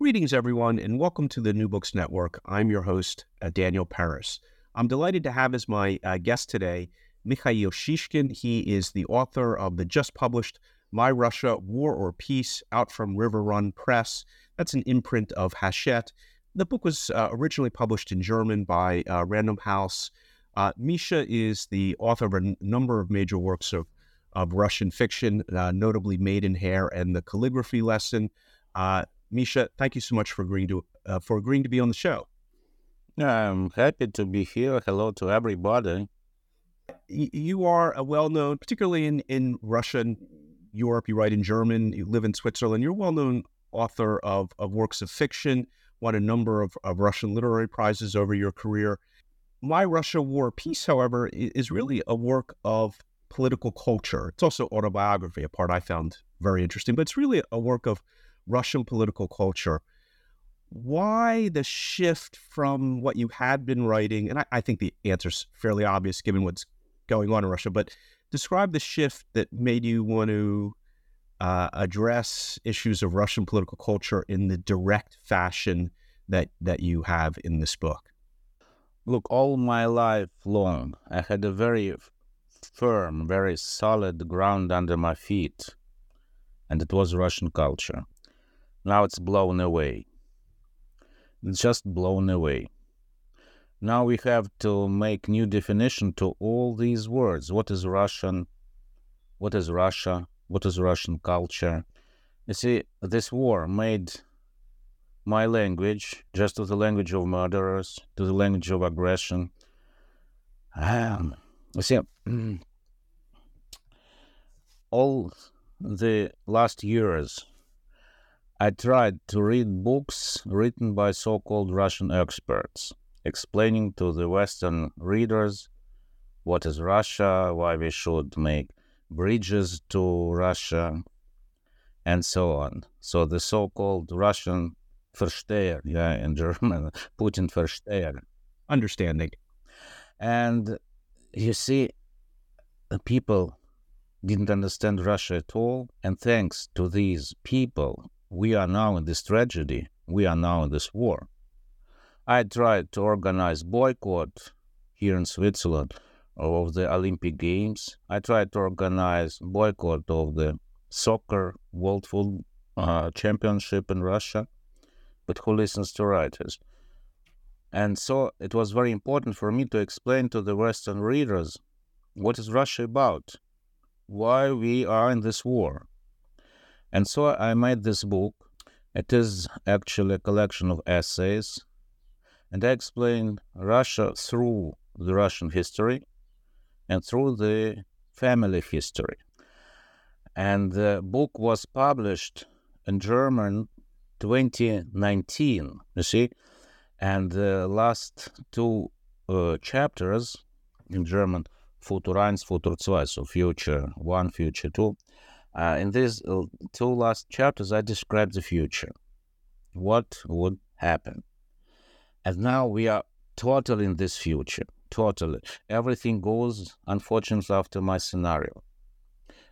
Greetings, everyone, and welcome to the New Books Network. I'm your host, uh, Daniel Peris. I'm delighted to have as my uh, guest today Mikhail Shishkin. He is the author of the just published My Russia, War or Peace, out from River Run Press. That's an imprint of Hachette. The book was uh, originally published in German by uh, Random House. Uh, Misha is the author of a n- number of major works of, of Russian fiction, uh, notably Maidenhair and The Calligraphy Lesson. Misha, thank you so much for agreeing to uh, for agreeing to be on the show. I'm happy to be here. Hello to everybody. You are a well-known, particularly in in Russia and Europe. You write in German. You live in Switzerland. You're a well-known author of of works of fiction. Won a number of, of Russian literary prizes over your career. My Russia War Peace, however, is really a work of political culture. It's also autobiography, a part I found very interesting, but it's really a work of Russian political culture. Why the shift from what you had been writing? And I, I think the answer's fairly obvious given what's going on in Russia, but describe the shift that made you want to uh, address issues of Russian political culture in the direct fashion that that you have in this book. Look, all my life long, I had a very firm, very solid ground under my feet, and it was Russian culture. Now it's blown away. It's just blown away. Now we have to make new definition to all these words. What is Russian? What is Russia? What is Russian culture? You see, this war made my language just to the language of murderers, to the language of aggression. Um, you see, all the last years I tried to read books written by so called Russian experts, explaining to the Western readers what is Russia, why we should make bridges to Russia, and so on. So the so called Russian Versteher, yeah, in German, Putin Versteher. Understanding. And you see, the people didn't understand Russia at all. And thanks to these people, we are now in this tragedy. We are now in this war. I tried to organize boycott here in Switzerland of the Olympic Games. I tried to organize boycott of the soccer World Football uh, Championship in Russia, but who listens to writers? And so it was very important for me to explain to the Western readers what is Russia about, why we are in this war. And so I made this book. It is actually a collection of essays, and I explain Russia through the Russian history and through the family history. And the book was published in German 2019, you see, and the last two uh, chapters in German, Futur 1, Futur 2, so future 1, future 2, uh, in these uh, two last chapters, I describe the future. What would happen? And now we are totally in this future. Totally. Everything goes, unfortunately, after my scenario.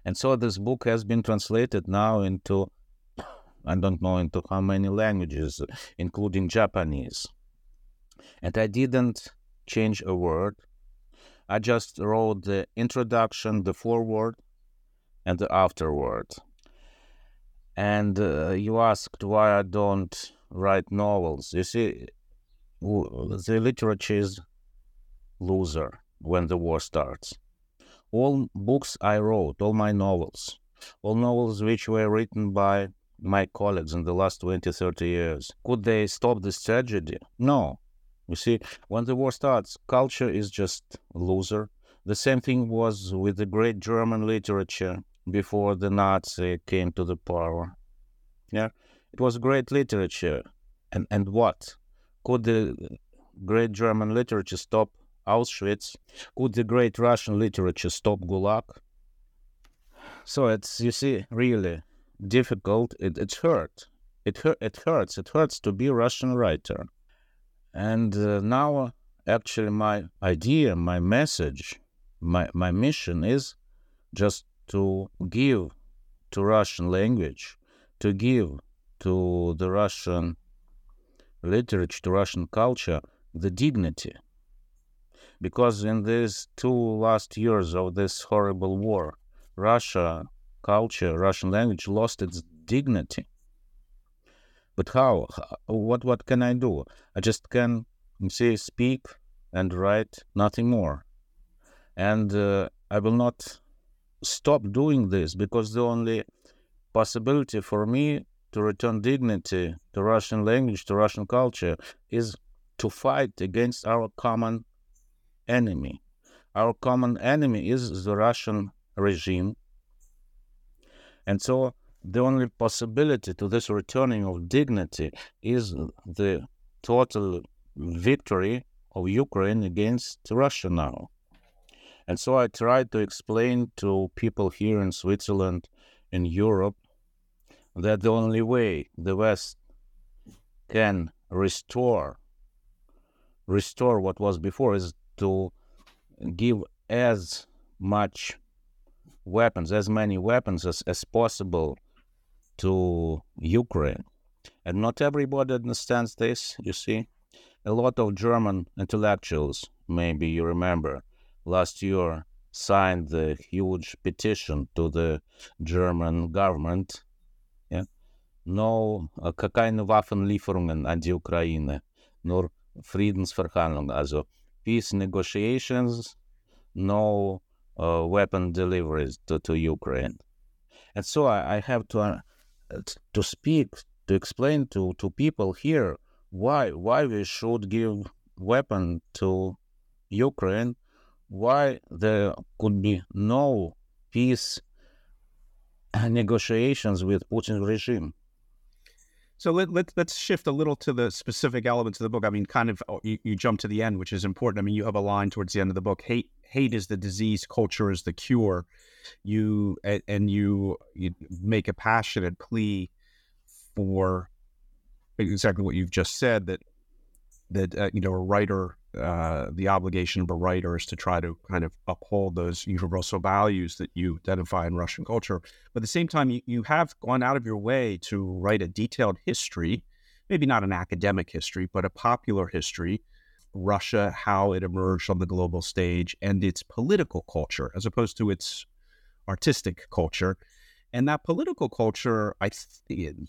And so this book has been translated now into, I don't know into how many languages, including Japanese. And I didn't change a word. I just wrote the introduction, the foreword, and afterward. And uh, you asked why I don't write novels. You see, the literature is loser when the war starts. All books I wrote, all my novels, all novels which were written by my colleagues in the last 20, 30 years, could they stop this tragedy? No. You see, when the war starts, culture is just loser. The same thing was with the great German literature before the Nazi came to the power. Yeah, it was great literature. And and what could the great German literature stop Auschwitz? Could the great Russian literature stop Gulag? So it's you see really difficult. It it hurt. It hurt. It hurts. It hurts to be a Russian writer. And uh, now, actually, my idea, my message, my my mission is just to give to Russian language, to give to the Russian literature, to Russian culture, the dignity. Because in these two last years of this horrible war, Russia culture, Russian language lost its dignity. But how? What what can I do? I just can say speak and write nothing more, and uh, I will not stop doing this because the only possibility for me to return dignity to Russian language, to Russian culture, is to fight against our common enemy. Our common enemy is the Russian regime. And so the only possibility to this returning of dignity is the total victory of Ukraine against Russia now. And so I tried to explain to people here in Switzerland, in Europe, that the only way the West can restore restore what was before is to give as much weapons, as many weapons as, as possible to Ukraine. And not everybody understands this, you see. A lot of German intellectuals, maybe you remember, last year signed the huge petition to the German government. Yeah? No, uh, keine Waffenlieferungen an die Ukraine, nur Friedensverhandlungen, also peace negotiations, no uh, weapon deliveries to, to Ukraine. And so I, I have to uh, to speak to explain to, to people here why why we should give weapon to Ukraine why there could be no peace negotiations with Putin regime. So let, let, let's shift a little to the specific elements of the book. I mean, kind of, oh, you, you jump to the end, which is important. I mean, you have a line towards the end of the book hate, hate is the disease, culture is the cure. You, and you, you make a passionate plea for exactly what you've just said that, that, uh, you know, a writer uh, the obligation of a writer is to try to kind of uphold those universal values that you identify in Russian culture. But at the same time, you, you have gone out of your way to write a detailed history, maybe not an academic history, but a popular history. Russia, how it emerged on the global stage, and its political culture, as opposed to its artistic culture. And that political culture, I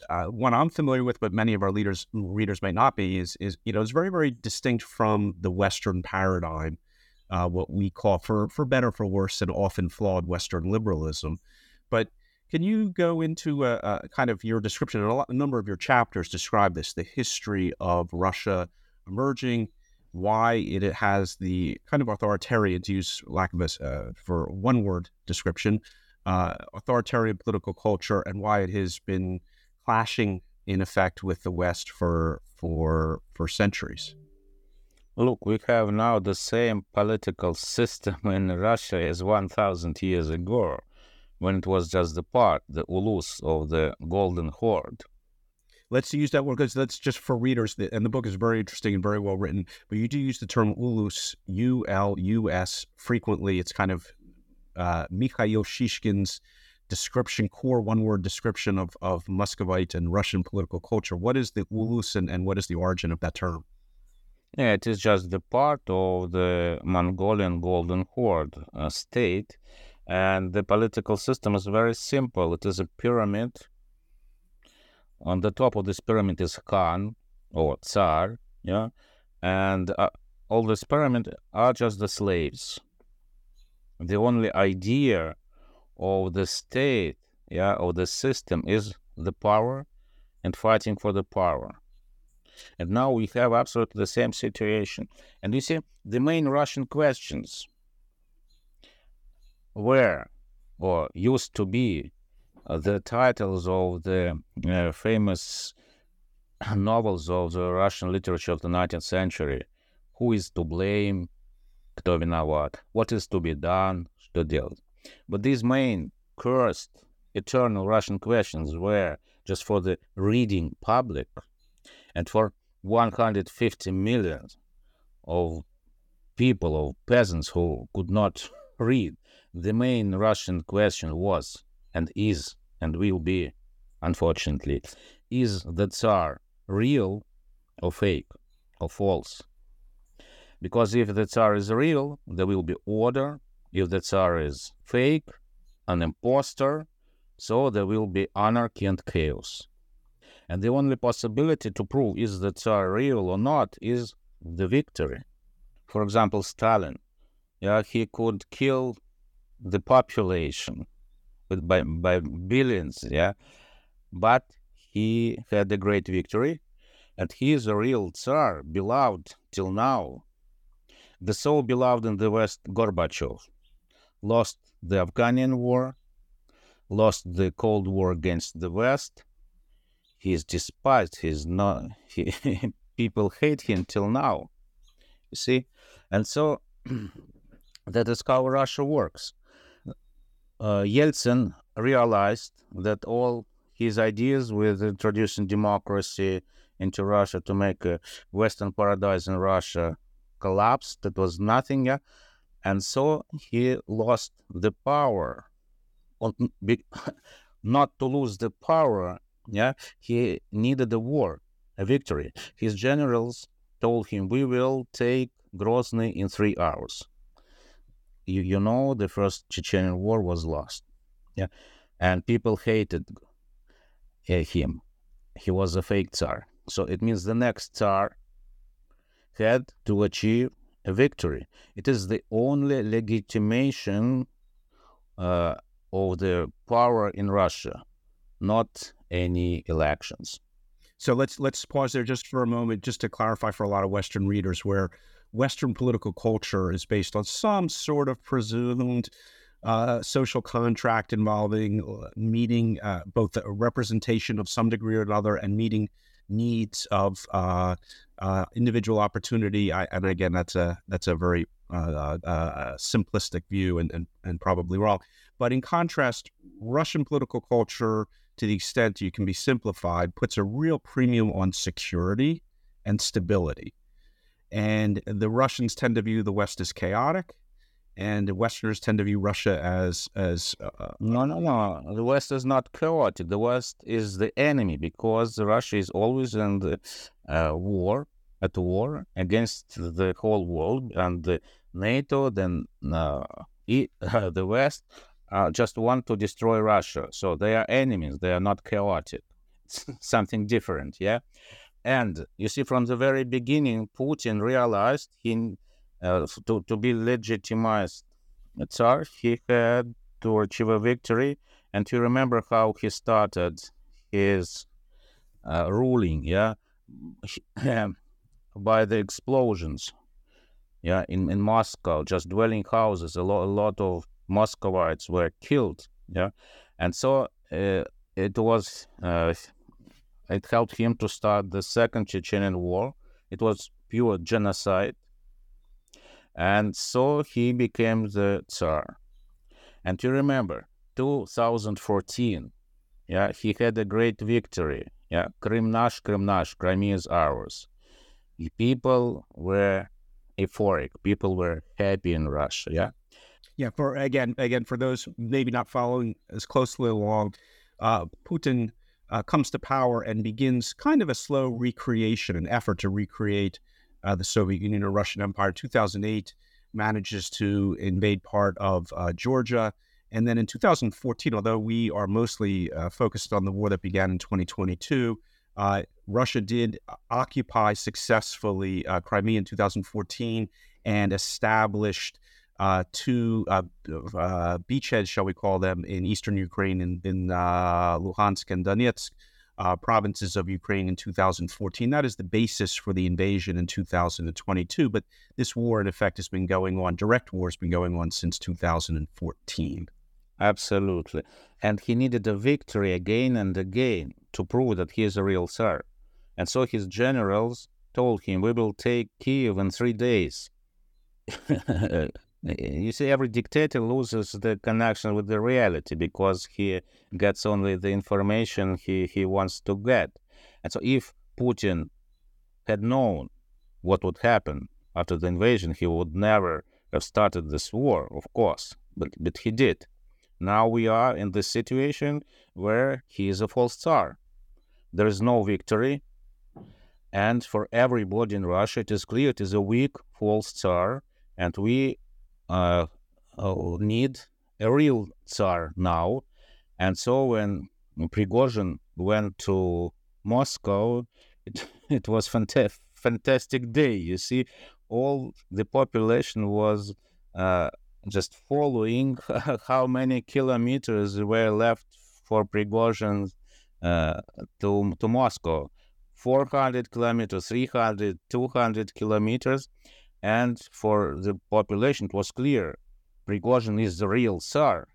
uh, one I'm familiar with, but many of our leaders readers may not be, is is you know is very very distinct from the Western paradigm, uh, what we call for for better for worse and often flawed Western liberalism. But can you go into a, a kind of your description? A, lot, a number of your chapters describe this: the history of Russia emerging, why it has the kind of authoritarian, to use lack of a uh, for one word description, uh, authoritarian political culture and why it has been clashing in effect with the West for for for centuries. Look, we have now the same political system in Russia as 1,000 years ago, when it was just the part, the ulus of the Golden Horde. Let's use that word because that's just for readers, and the book is very interesting and very well written. But you do use the term ulus, U L U S, frequently. It's kind of uh, Mikhail Shishkin's description, core one word description of, of Muscovite and Russian political culture. What is the ulus and, and what is the origin of that term? Yeah, it is just the part of the Mongolian Golden Horde uh, state. And the political system is very simple. It is a pyramid. On the top of this pyramid is Khan or Tsar, yeah, and uh, all this pyramid are just the slaves the only idea of the state, yeah, of the system is the power and fighting for the power. And now we have absolutely the same situation. And you see, the main Russian questions were or used to be uh, the titles of the uh, famous novels of the Russian literature of the 19th century. Who is to blame? Кто виноват? What is to be done? Что делать? But these main cursed eternal Russian questions were just for the reading public and for 150 million of people, of peasants who could not read. The main Russian question was and is and will be, unfortunately, is the Tsar real or fake or false? Because if the Tsar is real, there will be order. If the Tsar is fake, an impostor, so there will be anarchy and chaos. And the only possibility to prove is the Tsar real or not is the victory. For example, Stalin, yeah, he could kill the population by, by billions, yeah, but he had a great victory, and he is a real Tsar, beloved till now. The so beloved in the West, Gorbachev, lost the Afghanian war, lost the Cold War against the West. He is despised. He's not. He, people hate him till now. You see, and so that is how Russia works. Uh, Yeltsin realized that all his ideas with introducing democracy into Russia to make a Western paradise in Russia collapsed. That was nothing, and so he lost the power. Not to lose the power, yeah, he needed a war, a victory. His generals told him, "We will take Grozny in three hours." You, you know, the first Chechenian war was lost, yeah, and people hated eh, him. He was a fake Tsar. So it means the next Tsar had to achieve a victory. It is the only legitimation uh, of the power in Russia, not any elections. So let's let's pause there just for a moment, just to clarify for a lot of Western readers, where Western political culture is based on some sort of presumed uh, social contract involving uh, meeting uh, both the representation of some degree or another and meeting needs of uh, uh individual opportunity. I, and again, that's a that's a very uh, uh, simplistic view and, and and probably wrong. But in contrast, Russian political culture, to the extent you can be simplified, puts a real premium on security and stability. And the Russians tend to view the West as chaotic and the Westerners tend to view Russia as as uh, uh, no no no the West is not chaotic. The West is the enemy because Russia is always in the uh, war at war against the whole world and the NATO then uh, the West uh, just want to destroy Russia. So they are enemies. They are not chaotic. It's something different, yeah. And you see, from the very beginning, Putin realized he uh, to, to be legitimized Tsar, he had to achieve a victory. And you remember how he started his uh, ruling, yeah, by the explosions, yeah, in, in Moscow, just dwelling houses. A lot, a lot of Muscovites were killed, yeah, and so uh, it was, uh, it helped him to start the Second Chechenian War. It was pure genocide, and so he became the Tsar. And you remember, 2014, yeah, he had a great victory. Yeah, Krim nash, Krim nash, Crimea is ours. The People were euphoric. People were happy in Russia. Yeah. Yeah. For again, again, for those maybe not following as closely along, uh, Putin uh, comes to power and begins kind of a slow recreation, an effort to recreate uh, the Soviet Union or Russian Empire. 2008 manages to invade part of uh, Georgia. And then in 2014, although we are mostly uh, focused on the war that began in 2022, uh, Russia did occupy successfully uh, Crimea in 2014 and established uh, two uh, beachheads, shall we call them, in eastern Ukraine, in, in Luhansk and Donetsk uh, provinces of Ukraine in 2014. That is the basis for the invasion in 2022. But this war, in effect, has been going on, direct war has been going on since 2014. Absolutely. And he needed a victory again and again to prove that he is a real Tsar. And so his generals told him, We will take Kiev in three days. Э, э, you see, every dictator loses the connection with the reality because he gets only the information he, he wants to get. And so, if Putin had known what would happen after the invasion, he would never have started this war, of course, but, but he did. Now we are in this situation where he is a false Tsar. There is no victory. And for everybody in Russia, it is clear it is a weak false Tsar. And we uh, uh, need a real Tsar now. And so when Prigozhin went to Moscow, it, it was fantastic fantastic day. You see, all the population was uh, just following how many kilometers were left for Prigozhin uh, to, to Moscow. 400 kilometers, 300, 200 kilometers. And for the population, it was clear Prigozhin is the real Tsar.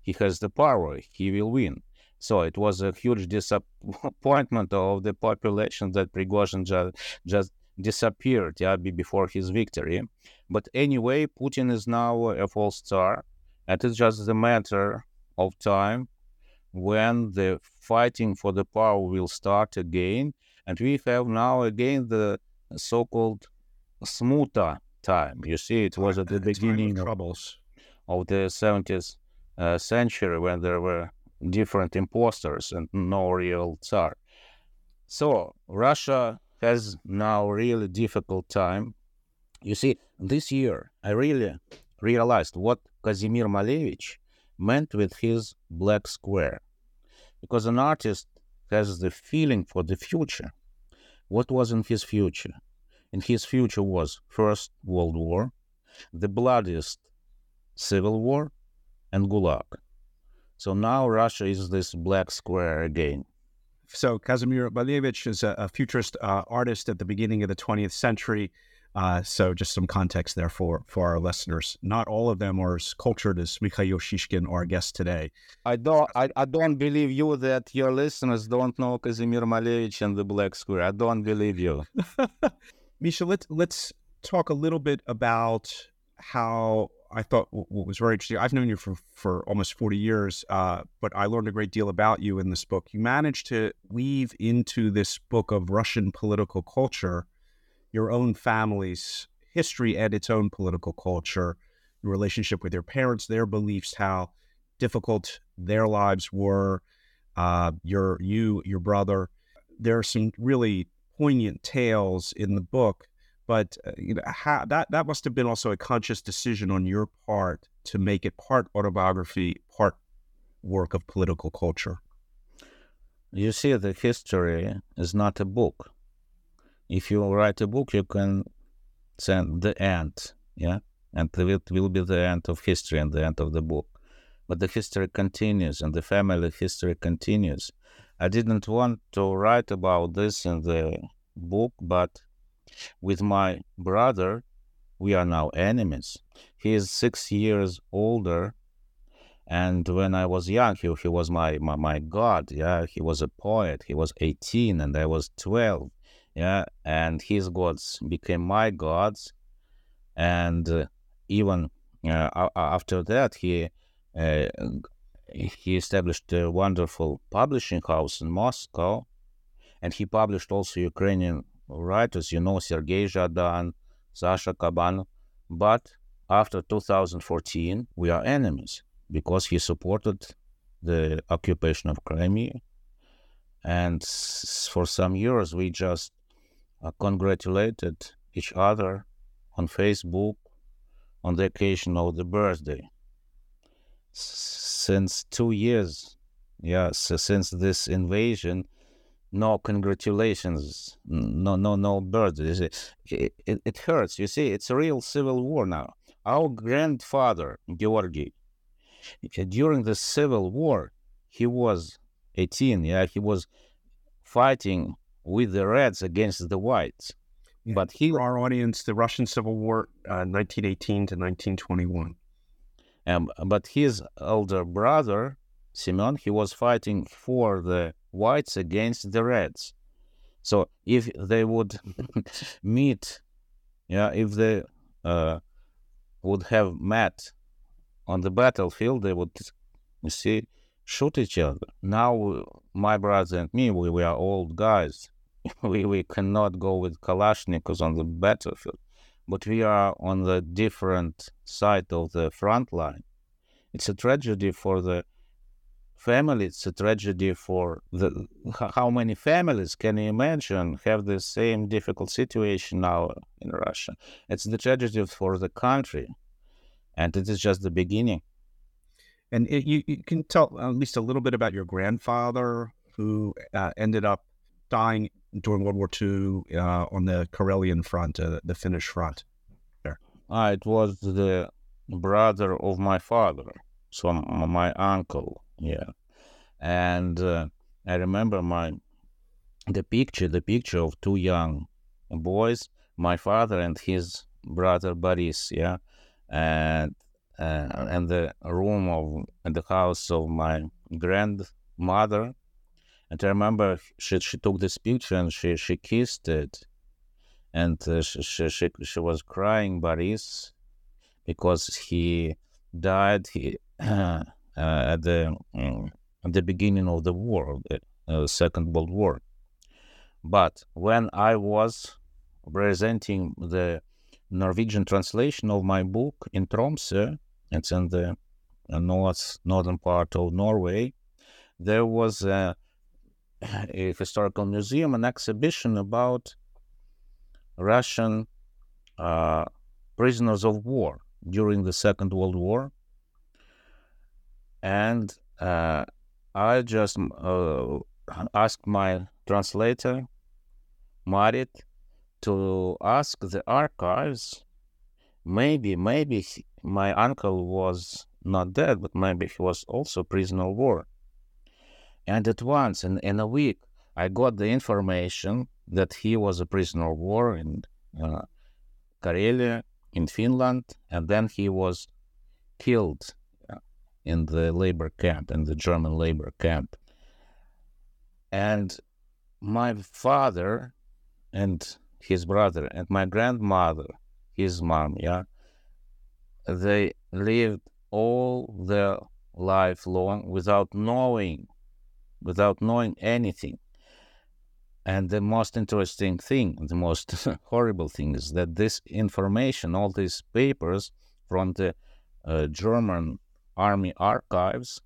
He has the power, he will win. So it was a huge disappointment of the population that Prigozhin just, just disappeared yeah, before his victory. But anyway, Putin is now a false Tsar. And it's just a matter of time when the fighting for the power will start again. And we have now again the so called Smuta time. You see, it was at the beginning of troubles of the 70th uh, century when there were different imposters and no real Tsar. So Russia has now really difficult time. You see, this year I really realized what Kazimir Malevich meant with his black square. Because an artist has the feeling for the future. What was in his future? In his future was First World War, the bloodiest civil war, and Gulag. So now Russia is this black square again. So Kazimir Malevich is a, a futurist uh, artist at the beginning of the 20th century. Uh, so just some context there for, for our listeners. Not all of them are as cultured as Mikhail Shishkin, our guest today. I don't, I, I don't believe you that your listeners don't know Kazimir Malevich and the Black Square. I don't believe you. Misha, let's, let's talk a little bit about how I thought what was very interesting. I've known you for, for almost 40 years, uh, but I learned a great deal about you in this book. You managed to weave into this book of Russian political culture your own family's history and its own political culture, your relationship with your parents, their beliefs, how difficult their lives were, uh, your you, your brother. There are some really poignant tales in the book but uh, you know how, that that must have been also a conscious decision on your part to make it part autobiography, part work of political culture. You see, the history is not a book. If you write a book, you can send the end, yeah, and it will be the end of history and the end of the book. But the history continues, and the family history continues. I didn't want to write about this in the book, but with my brother, we are now enemies. He is six years older. And when I was young, he, he was my, my, my God. Yeah, he was a poet. He was 18 and I was 12. Yeah, and his gods became my gods. And uh, even uh, after that, he uh, he established a wonderful publishing house in Moscow, and he published also Ukrainian writers, you know, Sergei Zhadan, Sasha Kaban. But after 2014, we are enemies because he supported the occupation of Crimea. And for some years, we just uh, congratulated each other on Facebook on the occasion of the birthday. Since two years, yes, since this invasion, no congratulations, no no no birthdays. It, it, it hurts. You see, it's a real civil war now. Our grandfather Georgy, during the civil war, he was 18. Yeah, he was fighting with the Reds against the Whites. Yeah, but he, for our audience, the Russian Civil War, uh, 1918 to 1921. Um, but his elder brother, Simeon, he was fighting for the whites against the reds. So if they would meet, yeah, if they uh, would have met on the battlefield, they would, you see, shoot each other. Now, my brother and me, we, we are old guys. we, we cannot go with Kalashnikovs on the battlefield, but we are on the different side of the front line. It's a tragedy for the family. It's a tragedy for the how many families can you imagine have the same difficult situation now in Russia? It's the tragedy for the country, and it is just the beginning. And it, you, you, can tell at least a little bit about your grandfather who uh, ended up dying during World War II uh, on the Karelian front, uh, the Finnish front. There. Ah, it was the brother of my father, so my uncle. Yeah, and uh, I remember my the picture, the picture of two young boys, my father and his brother Boris. Yeah, and uh, and the room of the house of my grandmother. And I remember she she took this picture and she she kissed it, and uh, she, she she was crying, Boris, because he died he, uh, at the um, at the beginning of the war, the uh, Second World War. But when I was presenting the Norwegian translation of my book in Tromsø, it's in the north northern part of Norway. There was a, a historical museum, an exhibition about Russian uh, prisoners of war during the Second World War, and uh, I just uh, asked my translator, Marit, to ask the archives. Maybe, maybe he, my uncle was not dead, but maybe he was also prisoner of war. And at once, in, in a week, I got the information that he was a prisoner of war in uh, Karelia, in Finland, and then he was killed uh, in the labor camp, in the German labor camp. And my father and his brother and my grandmother, his mom, yeah, they lived all their life long without knowing, without knowing anything. And the most interesting thing, the most horrible thing is that this information, all these papers from the uh, German army archives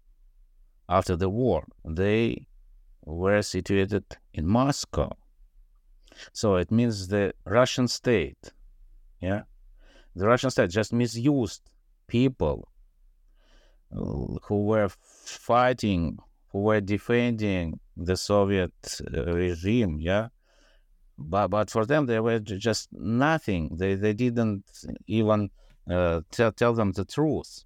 after the war, they were situated in Moscow. So it means the Russian state, yeah, the Russian state just misused people who were fighting, were defending the Soviet uh, regime, yeah. But but for them, they were just nothing. They they didn't even uh, tell tell them the truth.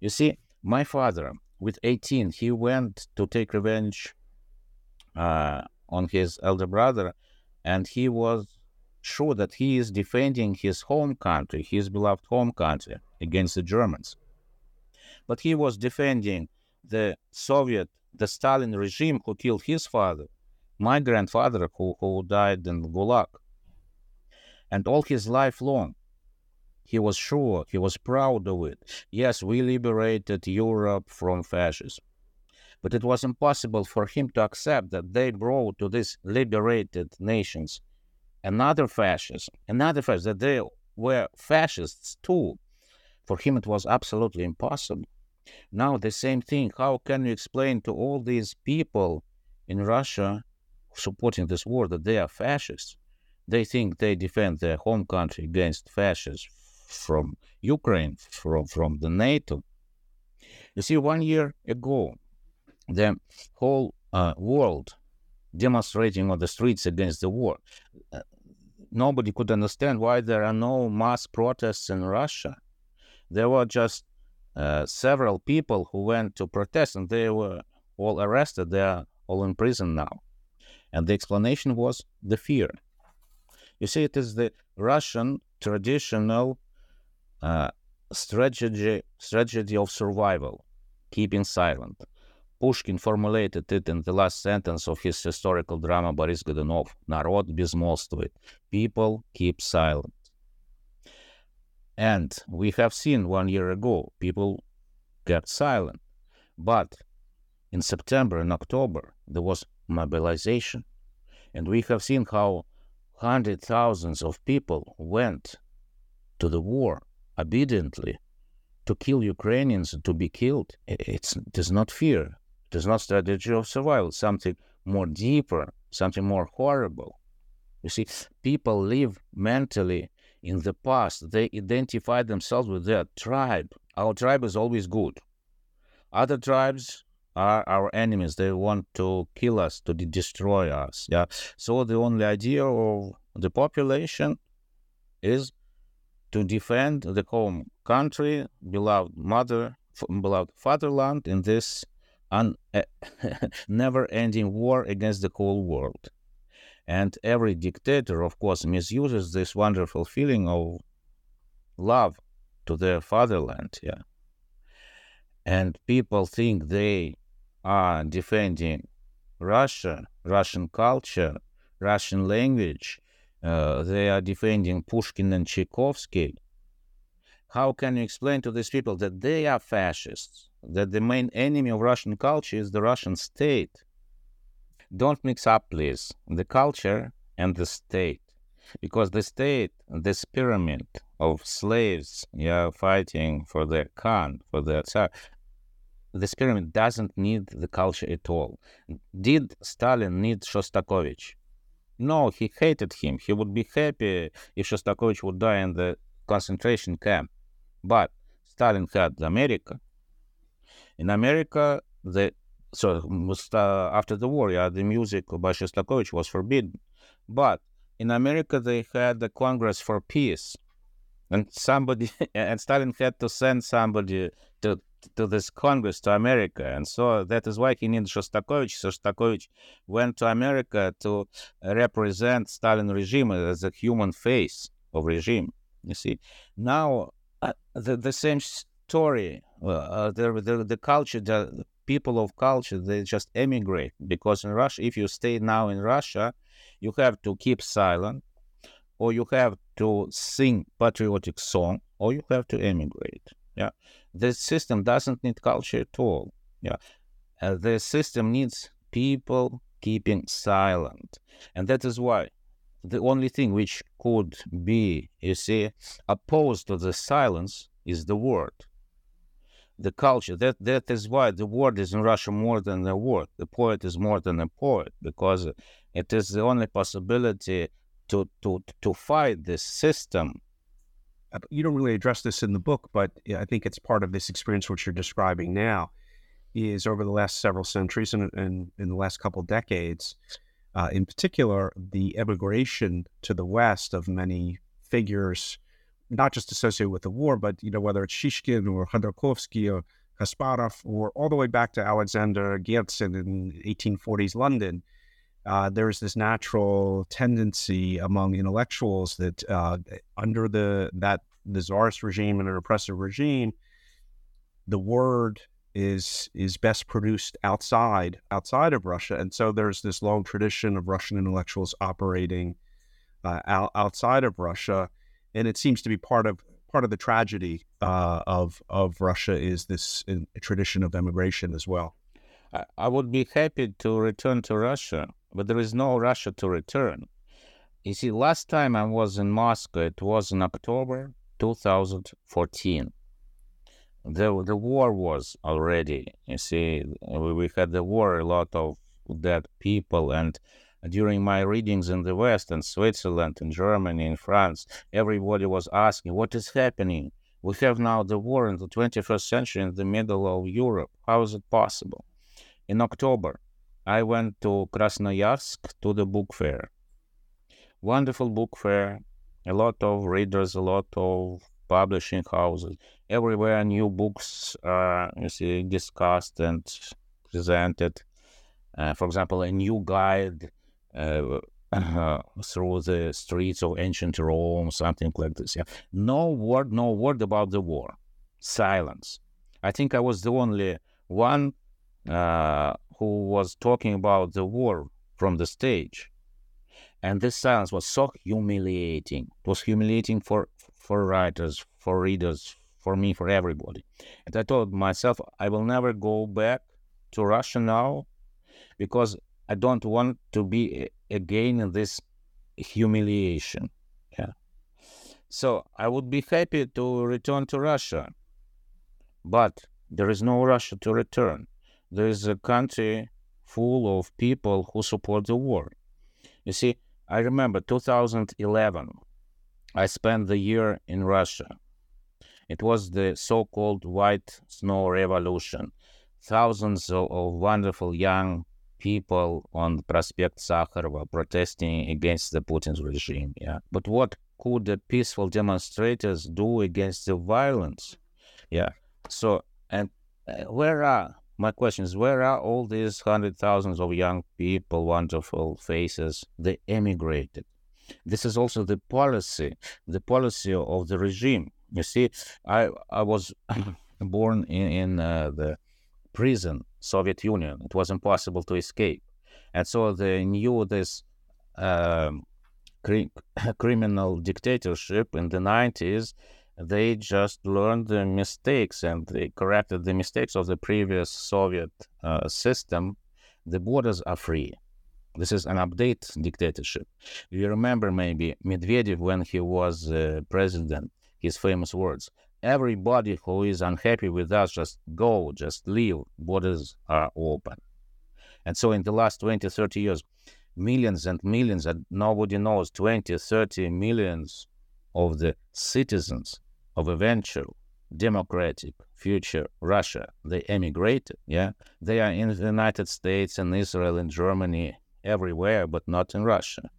You see, my father, with 18, he went to take revenge uh, on his elder brother, and he was sure that he is defending his home country, his beloved home country, against the Germans. But he was defending the Soviet, the Stalin regime who killed his father, my grandfather who, who died in Gulag. And all his life long, he was sure, he was proud of it. Yes, we liberated Europe from fascism. But it was impossible for him to accept that they brought to these liberated nations another fascism, another fascism, that they were fascists too. For him, it was absolutely impossible. Now, the same thing. How can you explain to all these people in Russia supporting this war that they are fascists? They think they defend their home country against fascists from Ukraine, from, from the NATO. You see, one year ago, the whole uh, world demonstrating on the streets against the war. Uh, nobody could understand why there are no mass protests in Russia. There were just uh, several people who went to protest and they were all arrested. They are all in prison now. And the explanation was the fear. You see, it is the Russian traditional uh, strategy strategy of survival, keeping silent. Pushkin formulated it in the last sentence of his historical drama Boris Godunov, Народ безмолвствует. People keep silent. And we have seen one year ago, people get silent. But in September and October, there was mobilization. And we have seen how hundred thousands of people went to the war obediently to kill Ukrainians to be killed. It's, it is not fear. It is not strategy of survival. Something more deeper, something more horrible. You see, people live mentally in the past. They identify themselves with their tribe. Our tribe is always good. Other tribes are our enemies. They want to kill us, to destroy us. Yeah. So the only idea of the population is to defend the home country, beloved mother, beloved fatherland in this un- never-ending war against the whole world. And every dictator, of course, misuses this wonderful feeling of love to their fatherland. Yeah. And people think they are defending Russia, Russian culture, Russian language. Uh, they are defending Pushkin and Tchaikovsky. How can you explain to these people that they are fascists, that the main enemy of Russian culture is the Russian state? Don't mix up, please, the culture and the state. Because the state, this pyramid of slaves, yeah, fighting for their Khan, for their Tsar, this pyramid doesn't need the culture at all. Did Stalin need Shostakovich? No, he hated him. He would be happy if Shostakovich would die in the concentration camp. But Stalin had America. In America, the so uh, after the war, yeah, the music by Shostakovich was forbidden. But in America, they had the Congress for Peace, and somebody and Stalin had to send somebody to to this Congress to America, and so that is why he needed Shostakovich. Shostakovich went to America to represent Stalin regime as a human face of regime. You see, now uh, the the same story. Uh, the, the the culture, people of culture, they just emigrate because in Russia, if you stay now in Russia, you have to keep silent, or you have to sing patriotic song, or you have to emigrate. Yeah, the system doesn't need culture at all. Yeah, uh, the system needs people keeping silent, and that is why the only thing which could be, you see, opposed to the silence is the word. The culture. That that is why the word is in Russia more than a word. The poet is more than a poet because it is the only possibility to to to fight this system you don't really address this in the book, but I think it's part of this experience which you're describing now. Is over the last several centuries and, and in the last couple decades, uh, in particular, the emigration to the West of many figures, not just associated with the war, but you know whether it's Shishkin or Khodorkovsky or Kasparov, or all the way back to Alexander Gertsin in 1840s London. Uh, there's this natural tendency among intellectuals that uh, under the that the czarist regime and an oppressive regime, the word is is best produced outside outside of Russia, and so there's this long tradition of Russian intellectuals operating uh, out, outside of Russia, and it seems to be part of part of the tragedy uh, of of Russia is this tradition of emigration as well. I would be happy to return to Russia, but there is no Russia to return. You see, last time I was in Moscow, it was in October 2014. The, the war was already, you see, we, we had the war, a lot of dead people, and during my readings in the West, in Switzerland, in Germany, in France, everybody was asking, what is happening? We have now the war in the 21st century in the middle of Europe. How is it possible? In October, I went to Krasnoyarsk to the book fair. Wonderful book fair, a lot of readers, a lot of publishing houses. Everywhere new books are you see discussed and presented. Uh, for example, a new guide uh, uh, through the streets of ancient Rome, something like this. Yeah, no word, no word about the war. silence. I think I was the only one uh, who was talking about the war from the stage. And this silence was so humiliating. It was humiliating for, for writers, for readers, for me, for everybody. And I told myself, I will never go back to Russia now because I don't want to be again in this humiliation. Yeah. So I would be happy to return to Russia, but there is no Russia to return. There is a country full of people who support the war. You see, I remember 2011. I spent the year in Russia. It was the so-called White Snow Revolution. Thousands of wonderful young people on Prospect Sakharova protesting against the Putin's regime. Yeah, but what could the peaceful demonstrators do against the violence? Yeah. So, and uh, where are my question is where are all these hundred thousands of young people, wonderful faces? They emigrated. This is also the policy, the policy of the regime. You see, I I was born in, in uh, the prison, Soviet Union. It was impossible to escape, and so they knew this um, cri- criminal dictatorship in the nineties they just learned the mistakes and they corrected the mistakes of the previous Soviet uh, system. The borders are free. This is an update dictatorship. You remember maybe Medvedev when he was uh, president, his famous words everybody who is unhappy with us, just go, just leave. Borders are open. And so in the last 20, 30 years, millions and millions, and nobody knows, 20, 30 millions of the citizens of eventual democratic future Russia. They emigrated, yeah. They are in the United States and Israel and Germany, everywhere, but not in Russia.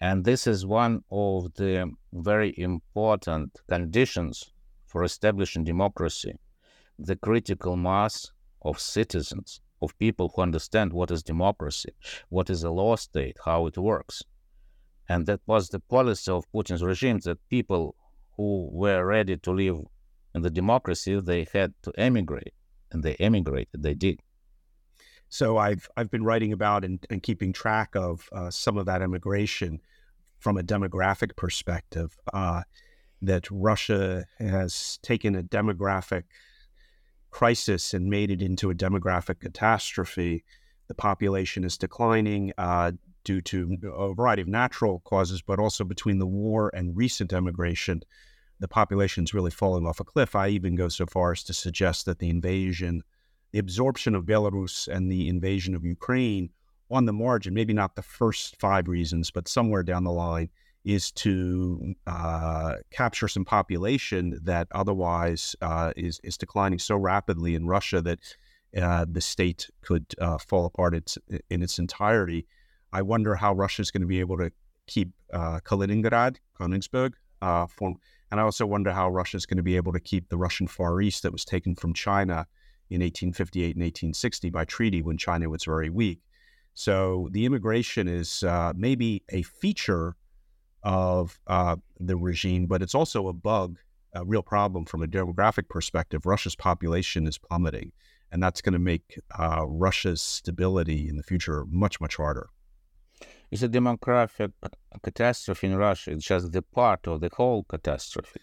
And this is one of the very important conditions for establishing democracy the critical mass of citizens, of people who understand what is democracy, what is a law state, how it works. And that was the policy of Putin's regime that people who were ready to live in the democracy, they had to emigrate, and they emigrated. They did. So I've I've been writing about and, and keeping track of uh, some of that immigration from a demographic perspective. Uh, that Russia has taken a demographic crisis and made it into a demographic catastrophe. The population is declining. Uh, due to a variety of natural causes, but also between the war and recent emigration, the population is really falling off a cliff. I even go so far as to suggest that the invasion, the absorption of Belarus and the invasion of Ukraine on the margin, maybe not the first five reasons, but somewhere down the line, is to uh, capture some population that otherwise uh, is, is declining so rapidly in Russia that uh, the state could uh, fall apart its, in its entirety. I wonder how Russia is going to be able to keep uh, Kaliningrad, Königsberg, uh. And I also wonder how Russia is going to be able to keep the Russian Far East that was taken from China in 1858 and 1860 by treaty when China was very weak. So the immigration is maybe a feature of uh, the regime, but it's also a bug, a real problem from a demographic perspective. Russia's population is plummeting, and that's going to make uh, Russia's stability in the future much, much harder. It's a demographic catastrophe in Russia. It's just the part of the whole catastrophe.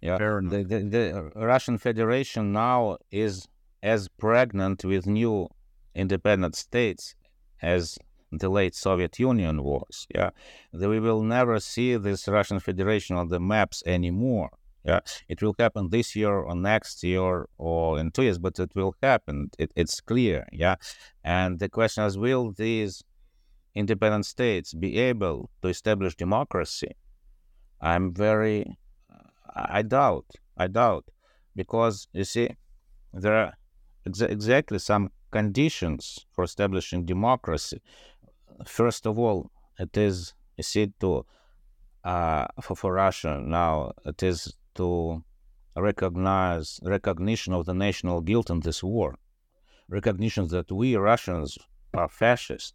Yeah, the, the, the Russian Federation now is as pregnant with new independent states as the late Soviet Union was. Yeah, we will never see this Russian Federation on the maps anymore. Yeah, it will happen this year or next year or in two years, but it will happen. It, it's clear. Yeah, and the question is, will these independent states be able to establish democracy, I'm very, I doubt, I doubt, because you see, there are ex- exactly some conditions for establishing democracy. First of all, it is, see, to, uh, for, for Russia now, it is to recognize recognition of the national guilt in this war, recognition that we Russians are fascists.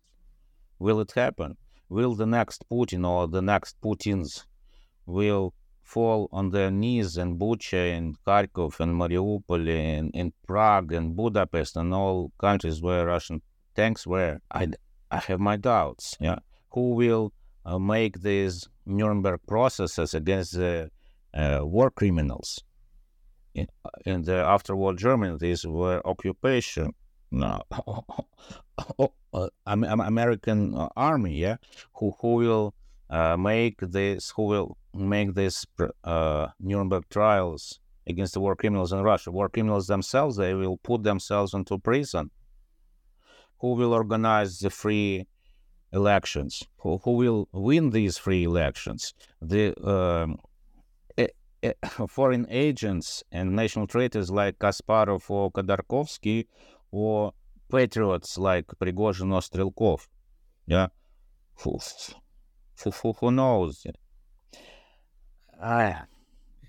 Will it happen? Will the next Putin or the next Putins will fall on their knees in Bucha, in Kharkov, and Mariupol, in, in Prague, and Budapest, and all countries where Russian tanks were, I, I have my doubts. Yeah, who will uh, make these Nuremberg processes against the uh, war criminals? In, in the after-war Germany, these were occupation. No, uh, American army, yeah, who who will uh, make this, who will make these uh, Nuremberg trials against the war criminals in Russia. War criminals themselves, they will put themselves into prison. Who will organize the free elections? Who, who will win these free elections? The um, foreign agents and national traitors like Kasparov or Khodorkovsky or patriots like Prigozhin or Strelkov. Yeah. Who, who, who knows? I,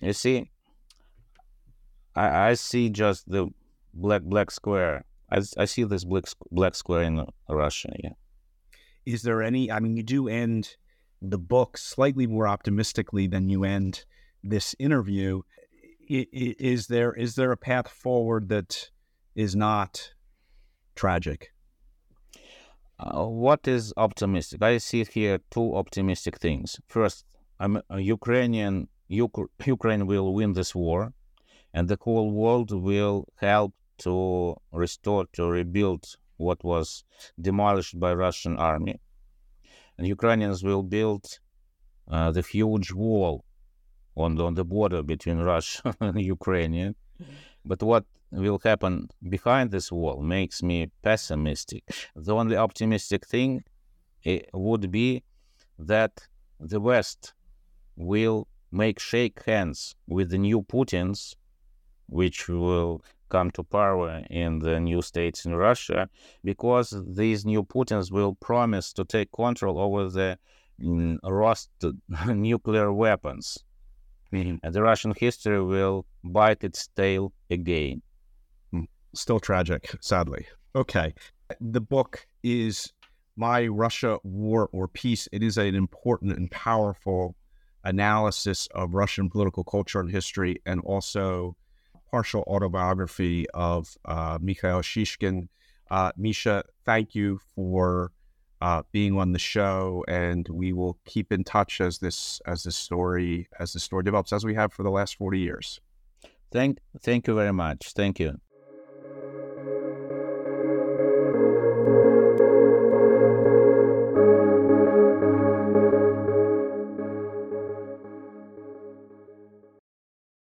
you see, I, I see just the black black square. I, I see this black black square in Russia. Yeah. Is there any? I mean, you do end the book slightly more optimistically than you end this interview. Is there is there a path forward that is not tragic? Uh, what is optimistic? I see here two optimistic things. First, I'm, uh, Ukrainian Ukraine will win this war, and the whole world will help to restore to rebuild what was demolished by Russian army, and Ukrainians will build uh, the huge wall on the, on the border between Russia and Ukraine. But what will happen behind this wall makes me pessimistic. The only optimistic thing eh, would be that the West will make shake hands with the new Putins, which will come to power in the new states in Russia, because these new Putins will promise to take control over the mm, rusted nuclear weapons. Mm-hmm. And the Russian history will bite its tail again. Hmm. Still tragic, sadly. Okay. The book is My Russia War or Peace. It is an important and powerful analysis of Russian political culture and history, and also partial autobiography of uh, Mikhail Shishkin. Uh, Misha, thank you for uh, being on the show, and we will keep in touch as this as this story as the story develops, as we have for the last forty years. Thank, thank you very much. Thank you.